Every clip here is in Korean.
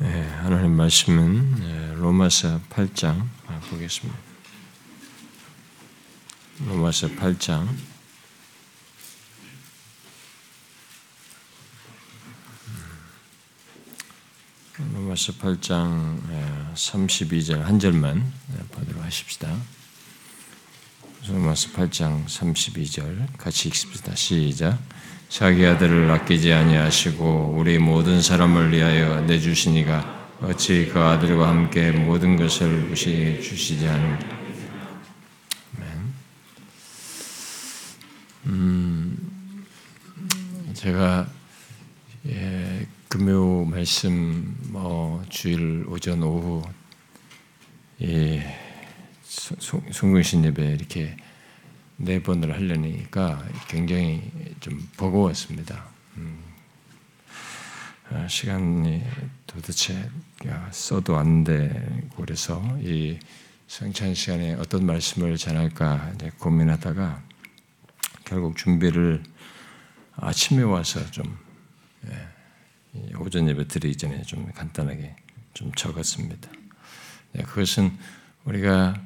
네, 하나님 말씀은 네, 로마서 8장 보겠습니다. 로마서 8장 로마서 8장 32절 한 절만 보도록 하십시다. 로마서 8장 32절 같이 읽습니다. 시작. 자기 아들을 아끼지 아니하시고 우리 모든 사람을 위하여 내주시니가 어찌 그 아들과 함께 모든 것을 우시 주시지 않는가. 음, 제가 예, 금요 말씀 뭐 주일 오전 오후 예, 송근신 예배 이렇게 네 번을 하려니까 굉장히 좀 버거웠습니다. 음, 아, 시간이 도대체 써도 안 되고 그래서 이 성찬 시간에 어떤 말씀을 전할까 고민하다가 결국 준비를 아침에 와서 좀 예, 오전 예배 드리기 전에 좀 간단하게 좀 적었습니다. 네, 그것은 우리가 아,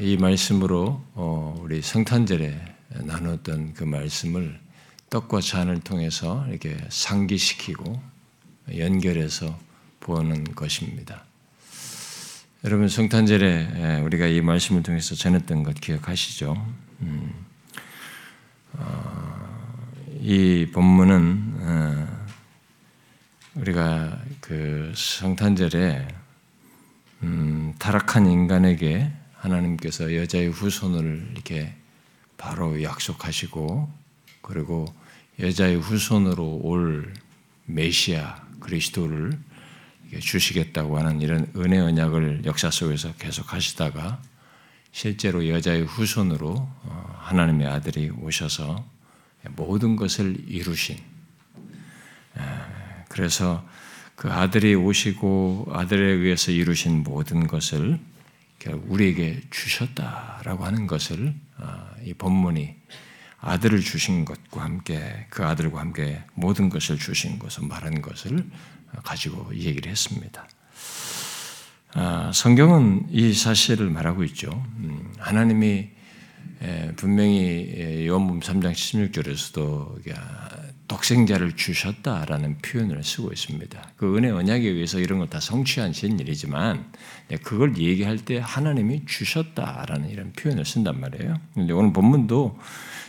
이 말씀으로 어, 우리 성탄절에 나눴던 그 말씀을 떡과 잔을 통해서 이렇게 상기시키고 연결해서 보는 것입니다. 여러분 성탄절에 우리가 이 말씀을 통해서 전했던 것 기억하시죠? 음, 어, 이 본문은 어, 우리가 그 성탄절에 음, 타락한 인간에게 하나님께서 여자의 후손을 이렇게 바로 약속하시고 그리고 여자의 후손으로 올 메시아 그리스도를 주시겠다고 하는 이런 은혜 언약을 역사 속에서 계속 하시다가 실제로 여자의 후손으로 어, 하나님의 아들이 오셔서 모든 것을 이루신 그래서 그 아들이 오시고 아들에 의해서 이루신 모든 것을 우리에게 주셨다라고 하는 것을 아, 이 본문이 아들을 주신 것과 함께 그 아들과 함께 모든 것을 주신 것을 말한 것을 가지고 얘기를 했습니다. 아, 성경은 이 사실을 말하고 있죠. 음, 하나님이 분명히 요한복음 3장 16절에서도 독생자를 주셨다라는 표현을 쓰고 있습니다. 그 은혜 언약에 의해서 이런 거다 성취하신 일이지만 네, 그걸 얘기할 때 하나님이 주셨다라는 이런 표현을 쓴단 말이에요. 근데 오늘 본문도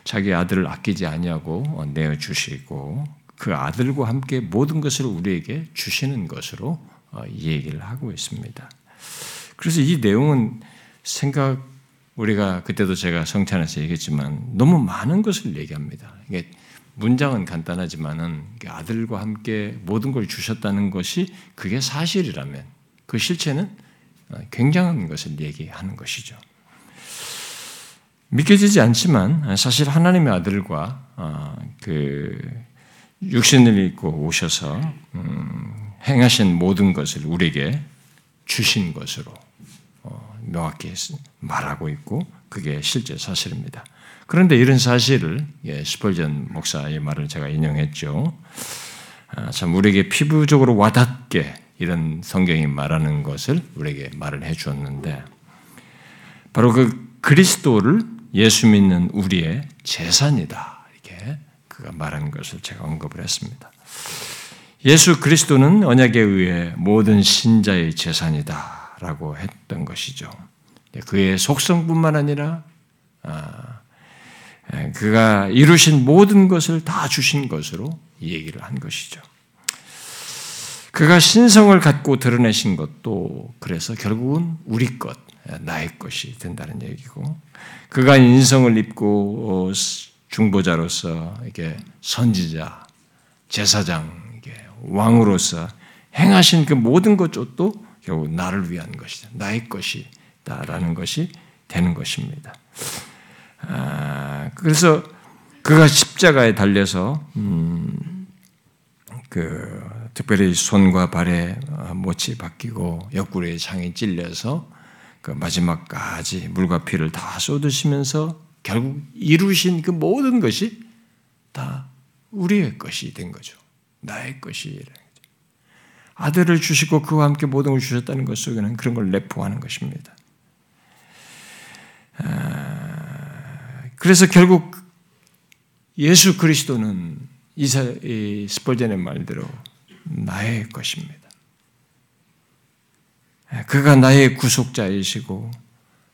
자기 아들을 아끼지 아니하고 어, 내어 주시고 그 아들과 함께 모든 것을 우리에게 주시는 것으로 어, 이 얘기를 하고 있습니다. 그래서 이 내용은 생각 우리가 그때도 제가 성찬에서 얘기했지만 너무 많은 것을 얘기합니다. 이게 문장은 간단하지만은 아들과 함께 모든 걸 주셨다는 것이 그게 사실이라면 그 실체는 굉장한 것을 얘기하는 것이죠. 믿겨지지 않지만 사실 하나님의 아들과 어, 그 육신을 입고 오셔서 음, 행하신 모든 것을 우리에게 주신 것으로 어, 명확히 말하고 있고 그게 실제 사실입니다. 그런데 이런 사실을 예, 스펄전 목사의 말을 제가 인용했죠. 아, 참 우리에게 피부적으로 와닿게 이런 성경이 말하는 것을 우리에게 말을 해 주었는데 바로 그 그리스도를 예수 믿는 우리의 재산이다. 이렇게 그가 말한 것을 제가 언급을 했습니다. 예수 그리스도는 언약에 의해 모든 신자의 재산이다 라고 했던 것이죠. 그의 속성뿐만 아니라 아, 예, 그가 이루신 모든 것을 다 주신 것으로 얘기를 한 것이죠. 그가 신성을 갖고 드러내신 것도 그래서 결국은 우리 것, 나의 것이 된다는 얘기고, 그가 인성을 입고 어, 중보자로서 이게 선지자, 제사장, 왕으로서 행하신 그 모든 것도 결국 나를 위한 것이다, 나의 것이다라는 것이 되는 것입니다. 아, 그래서 그가 십자가에 달려서 음, 그 특별히 손과 발에 못이 바뀌고 옆구리에 장이 찔려서 그 마지막까지 물과 피를 다 쏟으시면서 결국 이루신 그 모든 것이 다 우리의 것이 된 거죠. 나의 거죠. 아들을 주시고 그와 함께 모든 걸 주셨다는 것 속에는 그런 걸 내포하는 것입니다. 아, 그래서 결국 예수 그리스도는 이사, 이 스펄전의 말대로 나의 것입니다. 그가 나의 구속자이시고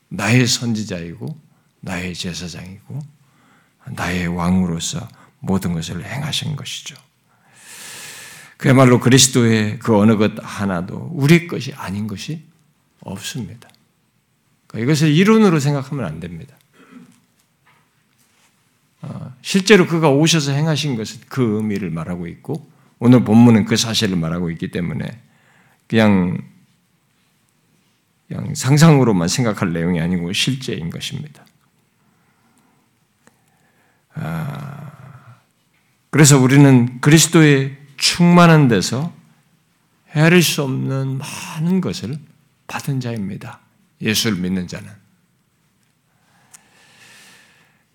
나의 선지자이고 나의 제사장이고 나의 왕으로서 모든 것을 행하신 것이죠. 그야말로 그리스도의 그 어느 것 하나도 우리 것이 아닌 것이 없습니다. 그러니까 이것을 이론으로 생각하면 안 됩니다. 어, 실제로 그가 오셔서 행하신 것은 그 의미를 말하고 있고 오늘 본문은 그 사실을 말하고 있기 때문에 그냥 그냥 상상으로만 생각할 내용이 아니고 실제인 것입니다. 아, 그래서 우리는 그리스도의 충만한 데서 헤아릴 수 없는 많은 것을 받은 자입니다. 예수를 믿는 자는.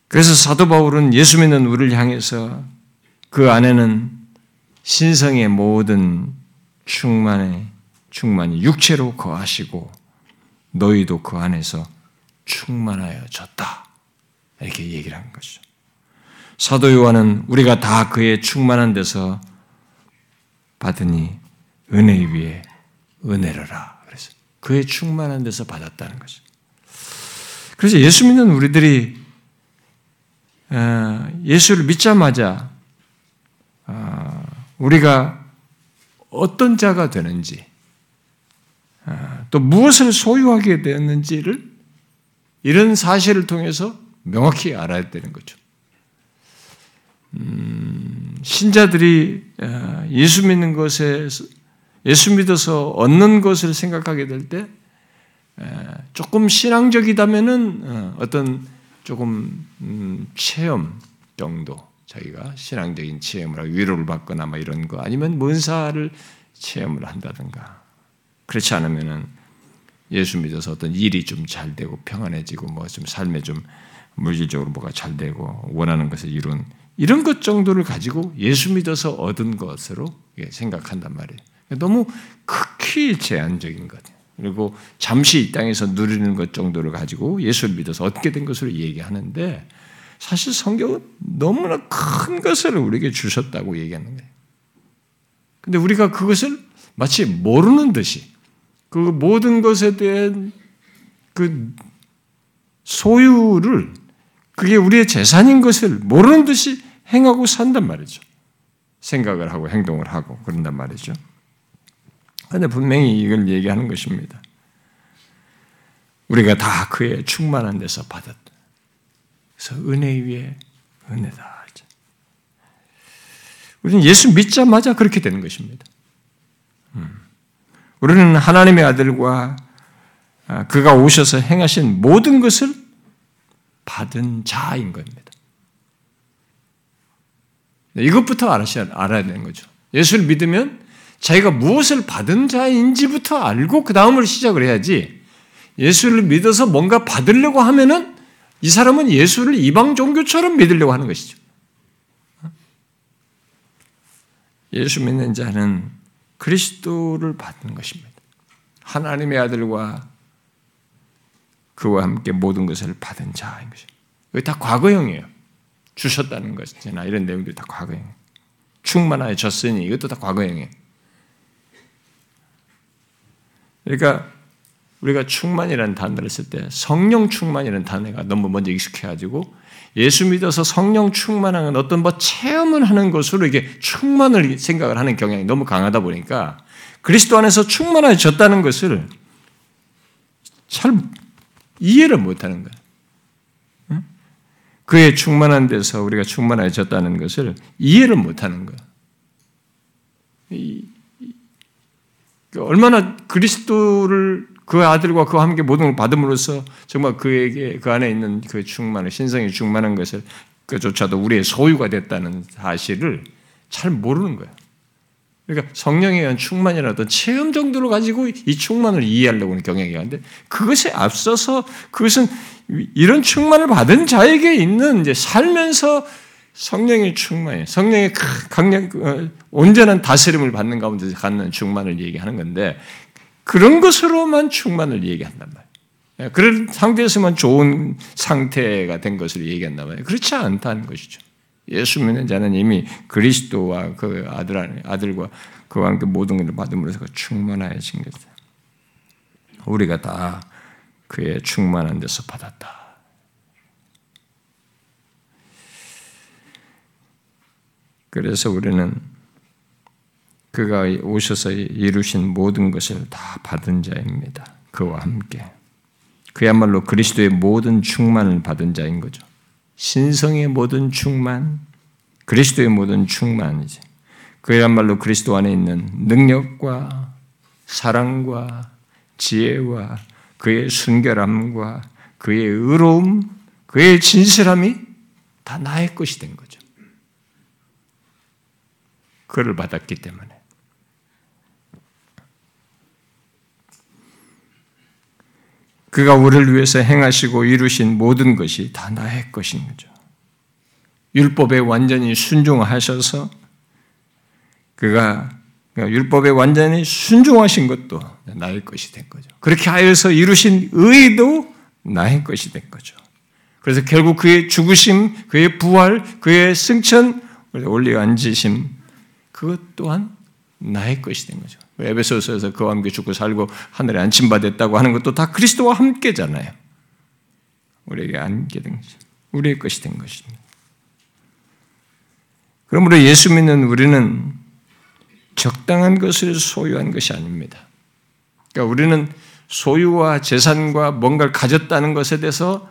그래서 사도 바울은 예수 믿는 우리를 향해서 그 안에는 신성의 모든 충만의 충만이 육체로 거하시고 너희도 그 안에서 충만하여 졌다. 이렇게 얘기를 한 것이죠. 사도 요한은 우리가 다 그의 충만한 데서 받으니 은혜 위에 은혜로라. 그래서 그의 충만한 데서 받았다는 것이. 그래서 예수 믿는 우리들이 어, 예수를 믿자마자 어, 우리가 어떤 자가 되는지 아, 또 무엇을 소유하게 되었는지를 이런 사실을 통해서 명확히 알아야 되는 거죠. 음, 신자들이 아, 예수 믿는 것에 예수 믿어서 얻는 것을 생각하게 될때 아, 조금 신앙적이다면은 어, 어떤 조금 음, 체험 정도 자기가 신앙적인 체험을 하고 위로를 받거나 뭐 이런 거 아니면 뭔사를 체험을 한다든가. 그렇지 않으면은 예수 믿어서 어떤 일이 좀 잘 되고 평안해지고 뭐 좀 삶에 좀 물질적으로 뭐가 잘 되고 원하는 것을 이룬 이런 것 정도를 가지고 예수 믿어서 얻은 것으로 생각한단 말이에요. 너무 극히 제한적인 것. 그리고 잠시 이 땅에서 누리는 것 정도를 가지고 예수를 믿어서 얻게 된 것으로 얘기하는데 사실 성경은 너무나 큰 것을 우리에게 주셨다고 얘기하는 거예요. 근데 우리가 그것을 마치 모르는 듯이 그 모든 것에 대한 그 소유를 그게 우리의 재산인 것을 모르는 듯이 행하고 산단 말이죠. 생각을 하고 행동을 하고 그런단 말이죠. 그런데 분명히 이걸 얘기하는 것입니다. 우리가 다 그의 충만한 데서 받았다. 그래서 은혜 위에 은혜다. 우리는 예수 믿자마자 그렇게 되는 것입니다. 음. 우리는 하나님의 아들과 아, 그가 오셔서 행하신 모든 것을 받은 자인 겁니다. 네, 이것부터 알아야 되는 거죠. 예수를 믿으면 자기가 무엇을 받은 자인지부터 알고 그 다음을 시작을 해야지 예수를 믿어서 뭔가 받으려고 하면은 이 사람은 예수를 이방 종교처럼 믿으려고 하는 것이죠. 예수 믿는 자는 그리스도를 받는 것입니다. 하나님의 아들과 그와 함께 모든 것을 받은 자인 것입니다. 이게 다 과거형이에요. 주셨다는 것이나 이런 내용들이 다 과거형. 충만하여 졌으니 이것도 다 과거형이에요. 그러니까 우리가 충만이라는 단어를 쓸 때 성령 충만이라는 단어가 너무 먼저 익숙해가지고 예수 믿어서 성령 충만한 어떤 뭐 체험을 하는 것으로 이게 충만을 생각을 하는 경향이 너무 강하다 보니까 그리스도 안에서 충만해졌다는 것을 잘 이해를 못하는 거예요. 그의 충만한 데서 우리가 충만해졌다는 것을 이해를 못하는 거예요. 얼마나 그리스도를 그 아들과 그와 함께 모든 걸 받음으로써 정말 그에게 그 안에 있는 그 충만을 신성이 충만한 것을 그조차도 우리의 소유가 됐다는 사실을 잘 모르는 거예요. 그러니까 성령에 의한 충만이라는 어떤 체험 정도로 가지고 이 충만을 이해하려고 하는 경향이 있는데 그것에 앞서서 그것은 이런 충만을 받은 자에게 있는 이제 살면서 성령의 충만이 성령의 강력 어, 온전한 다스림을 받는 가운데 갖는 충만을 얘기하는 건데 그런 것으로만 충만을 얘기한단 말이에요. 예, 그런 상태에서만 좋은 상태가 된 것을 얘기한단 말이에요. 그렇지 않다는 것이죠. 예수 믿는 자는 이미 그리스도와 그 아들 아들과 그와 함께 모든 것을 받음으로써 그 충만해진 것이다. 우리가 다 그의 충만한 데서 받았다. 그래서 우리는 그가 오셔서 이루신 모든 것을 다 받은 자입니다. 그와 함께. 그야말로 그리스도의 모든 충만을 받은 자인 거죠. 신성의 모든 충만, 그리스도의 모든 충만이지. 그야말로 그리스도 안에 있는 능력과 사랑과 지혜와 그의 순결함과 그의 의로움, 그의 진실함이 다 나의 것이 된 거죠. 그를 받았기 때문에. 그가 우리를 위해서 행하시고 이루신 모든 것이 다 나의 것인 거죠. 율법에 완전히 순종하셔서 그가 율법에 완전히 순종하신 것도 나의 것이 된 거죠. 그렇게 하여서 이루신 의도 나의 것이 된 거죠. 그래서 결국 그의 죽으심, 그의 부활, 그의 승천, 올리 앉으심, 그것 또한 나의 것이 된 거죠. 에베소서에서 그와 함께 죽고 살고 하늘에 안침받았다고 하는 것도 다 그리스도와 함께잖아요. 우리에게 안게 된 것이 우리의 것이 된 것입니다. 그러므로 예수 믿는 우리는 적당한 것을 소유한 것이 아닙니다. 그러니까 우리는 소유와 재산과 뭔가를 가졌다는 것에 대해서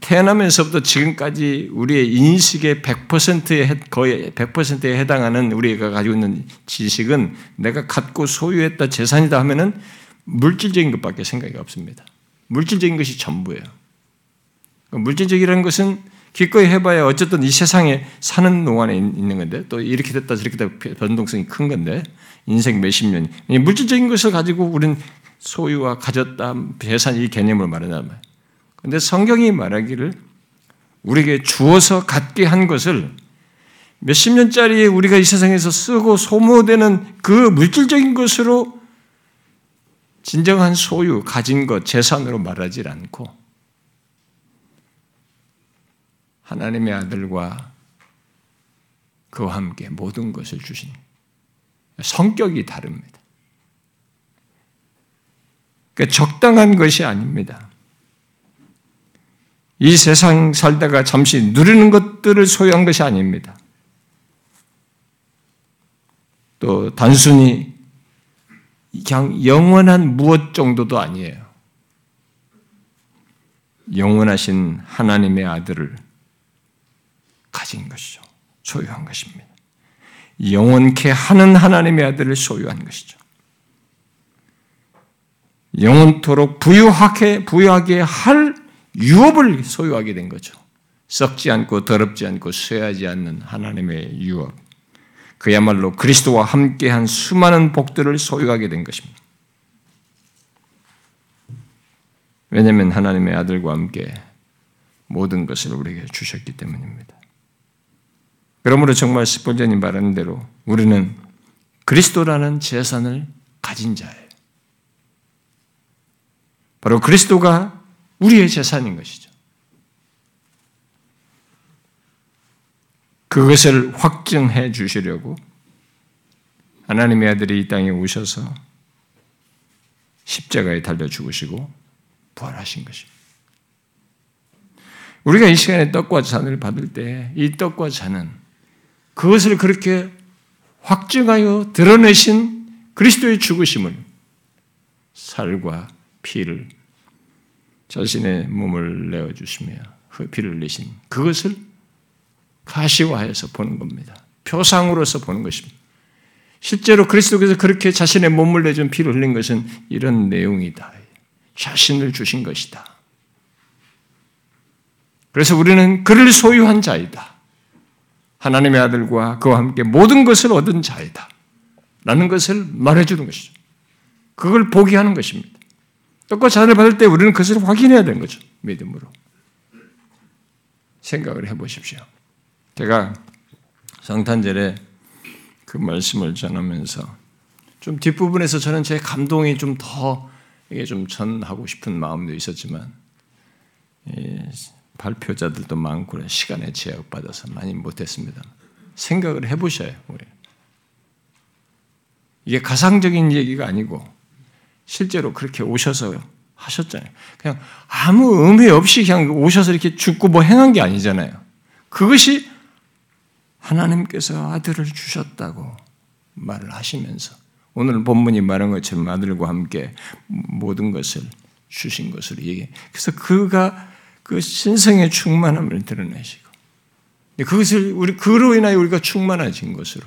태어나면서부터 지금까지 우리의 인식의 100%에 거의 100%에 해당하는 우리가 가지고 있는 지식은 내가 갖고 소유했다 재산이다 하면은 물질적인 것밖에 생각이 없습니다. 물질적인 것이 전부예요. 물질적이라는 것은 기꺼이 해봐야 어쨌든 이 세상에 사는 동안에 있는 건데 또 이렇게 됐다 저렇게 됐다 변동성이 큰 건데 인생 몇십 년 물질적인 것을 가지고 우리는 소유와 가졌다 재산 이 개념을 말이에요. 근데 성경이 말하기를 우리에게 주어서 갖게 한 것을 몇십 년짜리 우리가 이 세상에서 쓰고 소모되는 그 물질적인 것으로 진정한 소유, 가진 것, 재산으로 말하지 않고 하나님의 아들과 그와 함께 모든 것을 주신 성격이 다릅니다. 그러니까 적당한 것이 아닙니다. 이 세상 살다가 잠시 누리는 것들을 소유한 것이 아닙니다. 또 단순히 그냥 영원한 무엇 정도도 아니에요. 영원하신 하나님의 아들을 가진 것이죠. 소유한 것입니다. 영원케 하는 하나님의 아들을 소유한 것이죠. 영원토록 부유하게, 부유하게 할 유업을 소유하게 된 거죠. 썩지 않고 더럽지 않고 쇠하지 않는 하나님의 유업. 그야말로 그리스도와 함께한 수많은 복들을 소유하게 된 것입니다. 왜냐하면 하나님의 아들과 함께 모든 것을 우리에게 주셨기 때문입니다. 그러므로 정말 스폴전이 말하는 대로 우리는 그리스도라는 재산을 가진 자예요. 바로 그리스도가 우리의 재산인 것이죠. 그것을 확증해 주시려고 하나님의 아들이 이 땅에 오셔서 십자가에 달려 죽으시고 부활하신 것입니다. 우리가 이 시간에 떡과 잔을 받을 때 이 떡과 잔은 그것을 그렇게 확증하여 드러내신 그리스도의 죽으심을 살과 피를 자신의 몸을 내어주시며 피를 흘리신 그것을 가시화해서 보는 겁니다. 표상으로서 보는 것입니다. 실제로 그리스도께서 그렇게 자신의 몸을 내준 피를 흘린 것은 이런 내용이다. 자신을 주신 것이다. 그래서 우리는 그를 소유한 자이다. 하나님의 아들과 그와 함께 모든 것을 얻은 자이다. 라는 것을 말해주는 것이죠. 그걸 보게 하는 것입니다. 떡과 잔을 받을 때 우리는 그것을 확인해야 되는 거죠. 믿음으로. 생각을 해 보십시오. 제가 성탄절에 그 말씀을 전하면서 좀 뒷부분에서 저는 제 감동이 좀 더 이게 좀 전하고 싶은 마음도 있었지만 발표자들도 많고 시간에 제약받아서 많이 못했습니다. 생각을 해보셔요. 우리. 이게 가상적인 얘기가 아니고 실제로 그렇게 오셔서 하셨잖아요. 그냥 아무 의미 없이 그냥 오셔서 이렇게 죽고 뭐 행한 게 아니잖아요. 그것이 하나님께서 아들을 주셨다고 말을 하시면서 오늘 본문이 말한 것처럼 아들과 함께 모든 것을 주신 것으로 얘기해. 그래서 그가 그 신성의 충만함을 드러내시고 그것을 우리 그로 인하여 우리가 충만해진 것으로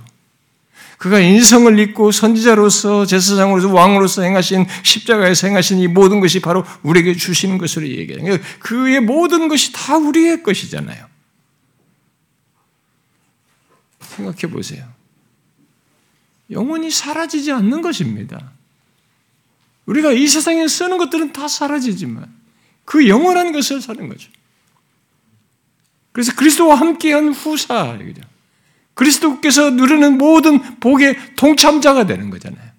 그가 인성을 입고 선지자로서 제사장으로서 왕으로서 행하신 십자가에서 행하신 이 모든 것이 바로 우리에게 주시는 것으로 얘기해요. 그의 모든 것이 다 우리의 것이잖아요. 생각해 보세요. 영원히 사라지지 않는 것입니다. 우리가 이 세상에 쓰는 것들은 다 사라지지만 그 영원한 것을 사는 거죠. 그래서 그리스도와 함께한 후사, 그리스도께서 누리는 모든 복의 동참자가 되는 거잖아요.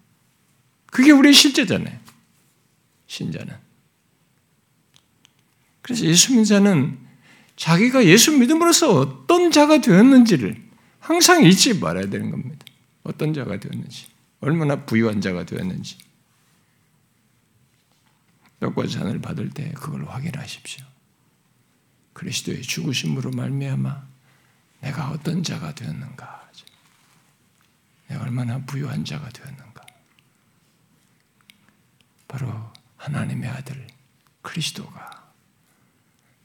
그게 우리의 실제잖아요. 신자는. 그래서 예수 믿는 자는 자기가 예수 믿음으로써 어떤 자가 되었는지를 항상 잊지 말아야 되는 겁니다. 어떤 자가 되었는지, 얼마나 부유한 자가 되었는지. 떡과 잔을 받을 때 그걸 확인하십시오. 그리스도의 죽으심으로 말미암아 내가 어떤 자가 되었는가? 내가 얼마나 부유한 자가 되었는가? 바로 하나님의 아들 그리스도가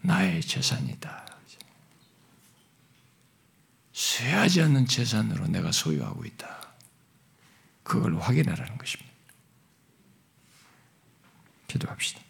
나의 재산이다. 쇠하지 않는 재산으로 내가 소유하고 있다. 그걸 확인하라는 것입니다. 기도합시다.